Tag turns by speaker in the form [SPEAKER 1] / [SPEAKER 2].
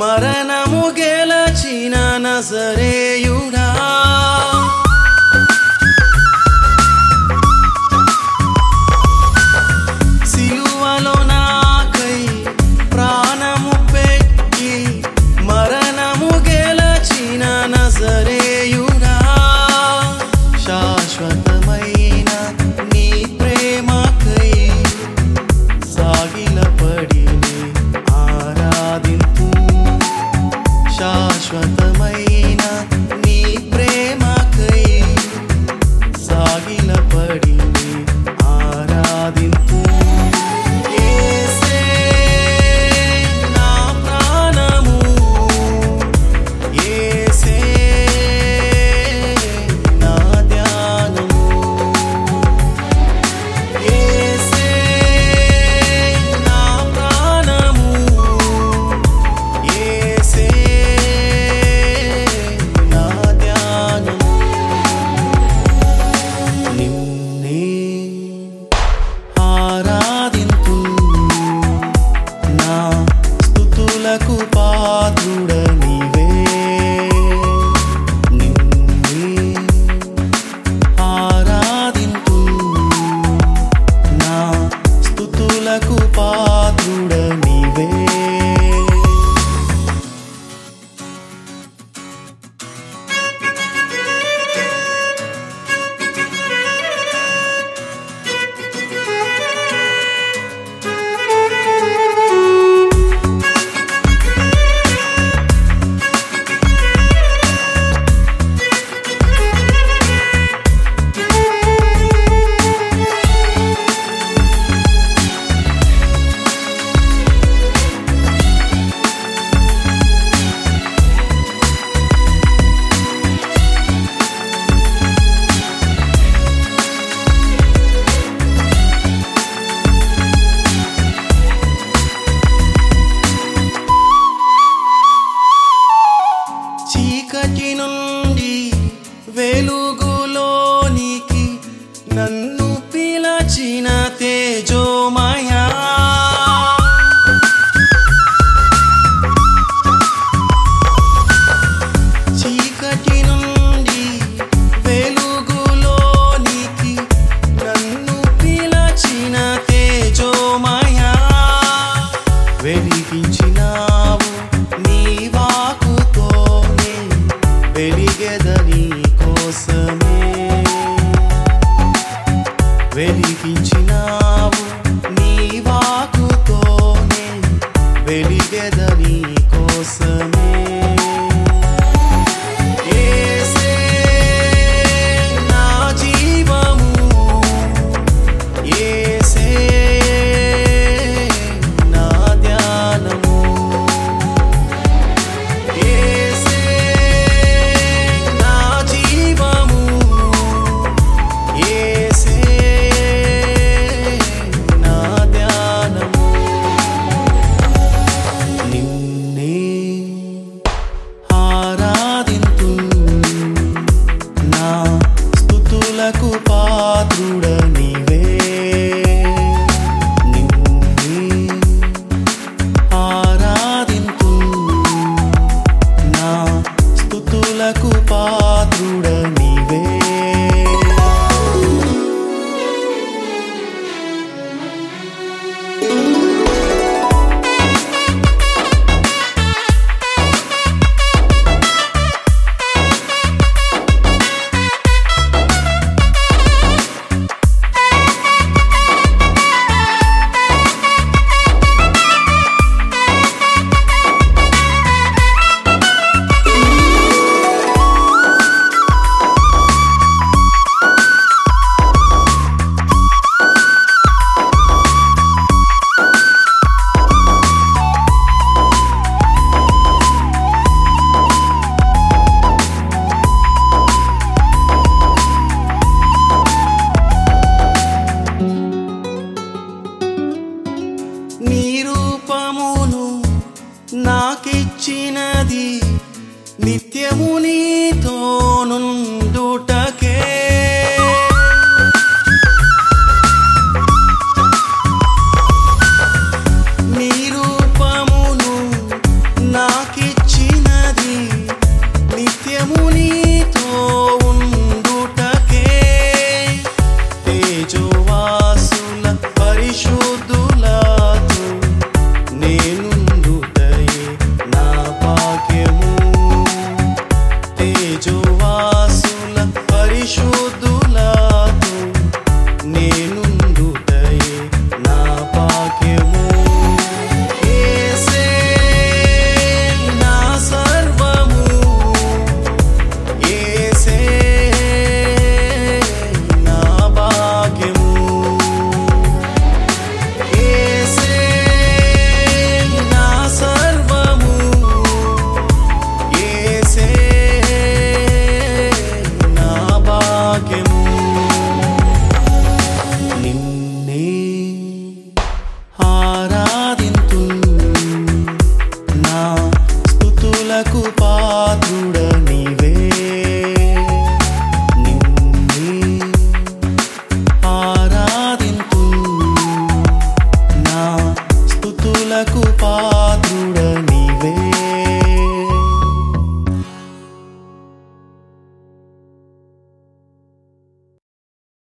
[SPEAKER 1] మరణము గెలచిన నజరేయుడా. that's పాత్రుడని రూపమును నాకిచ్చినది నిత్యము నీతో.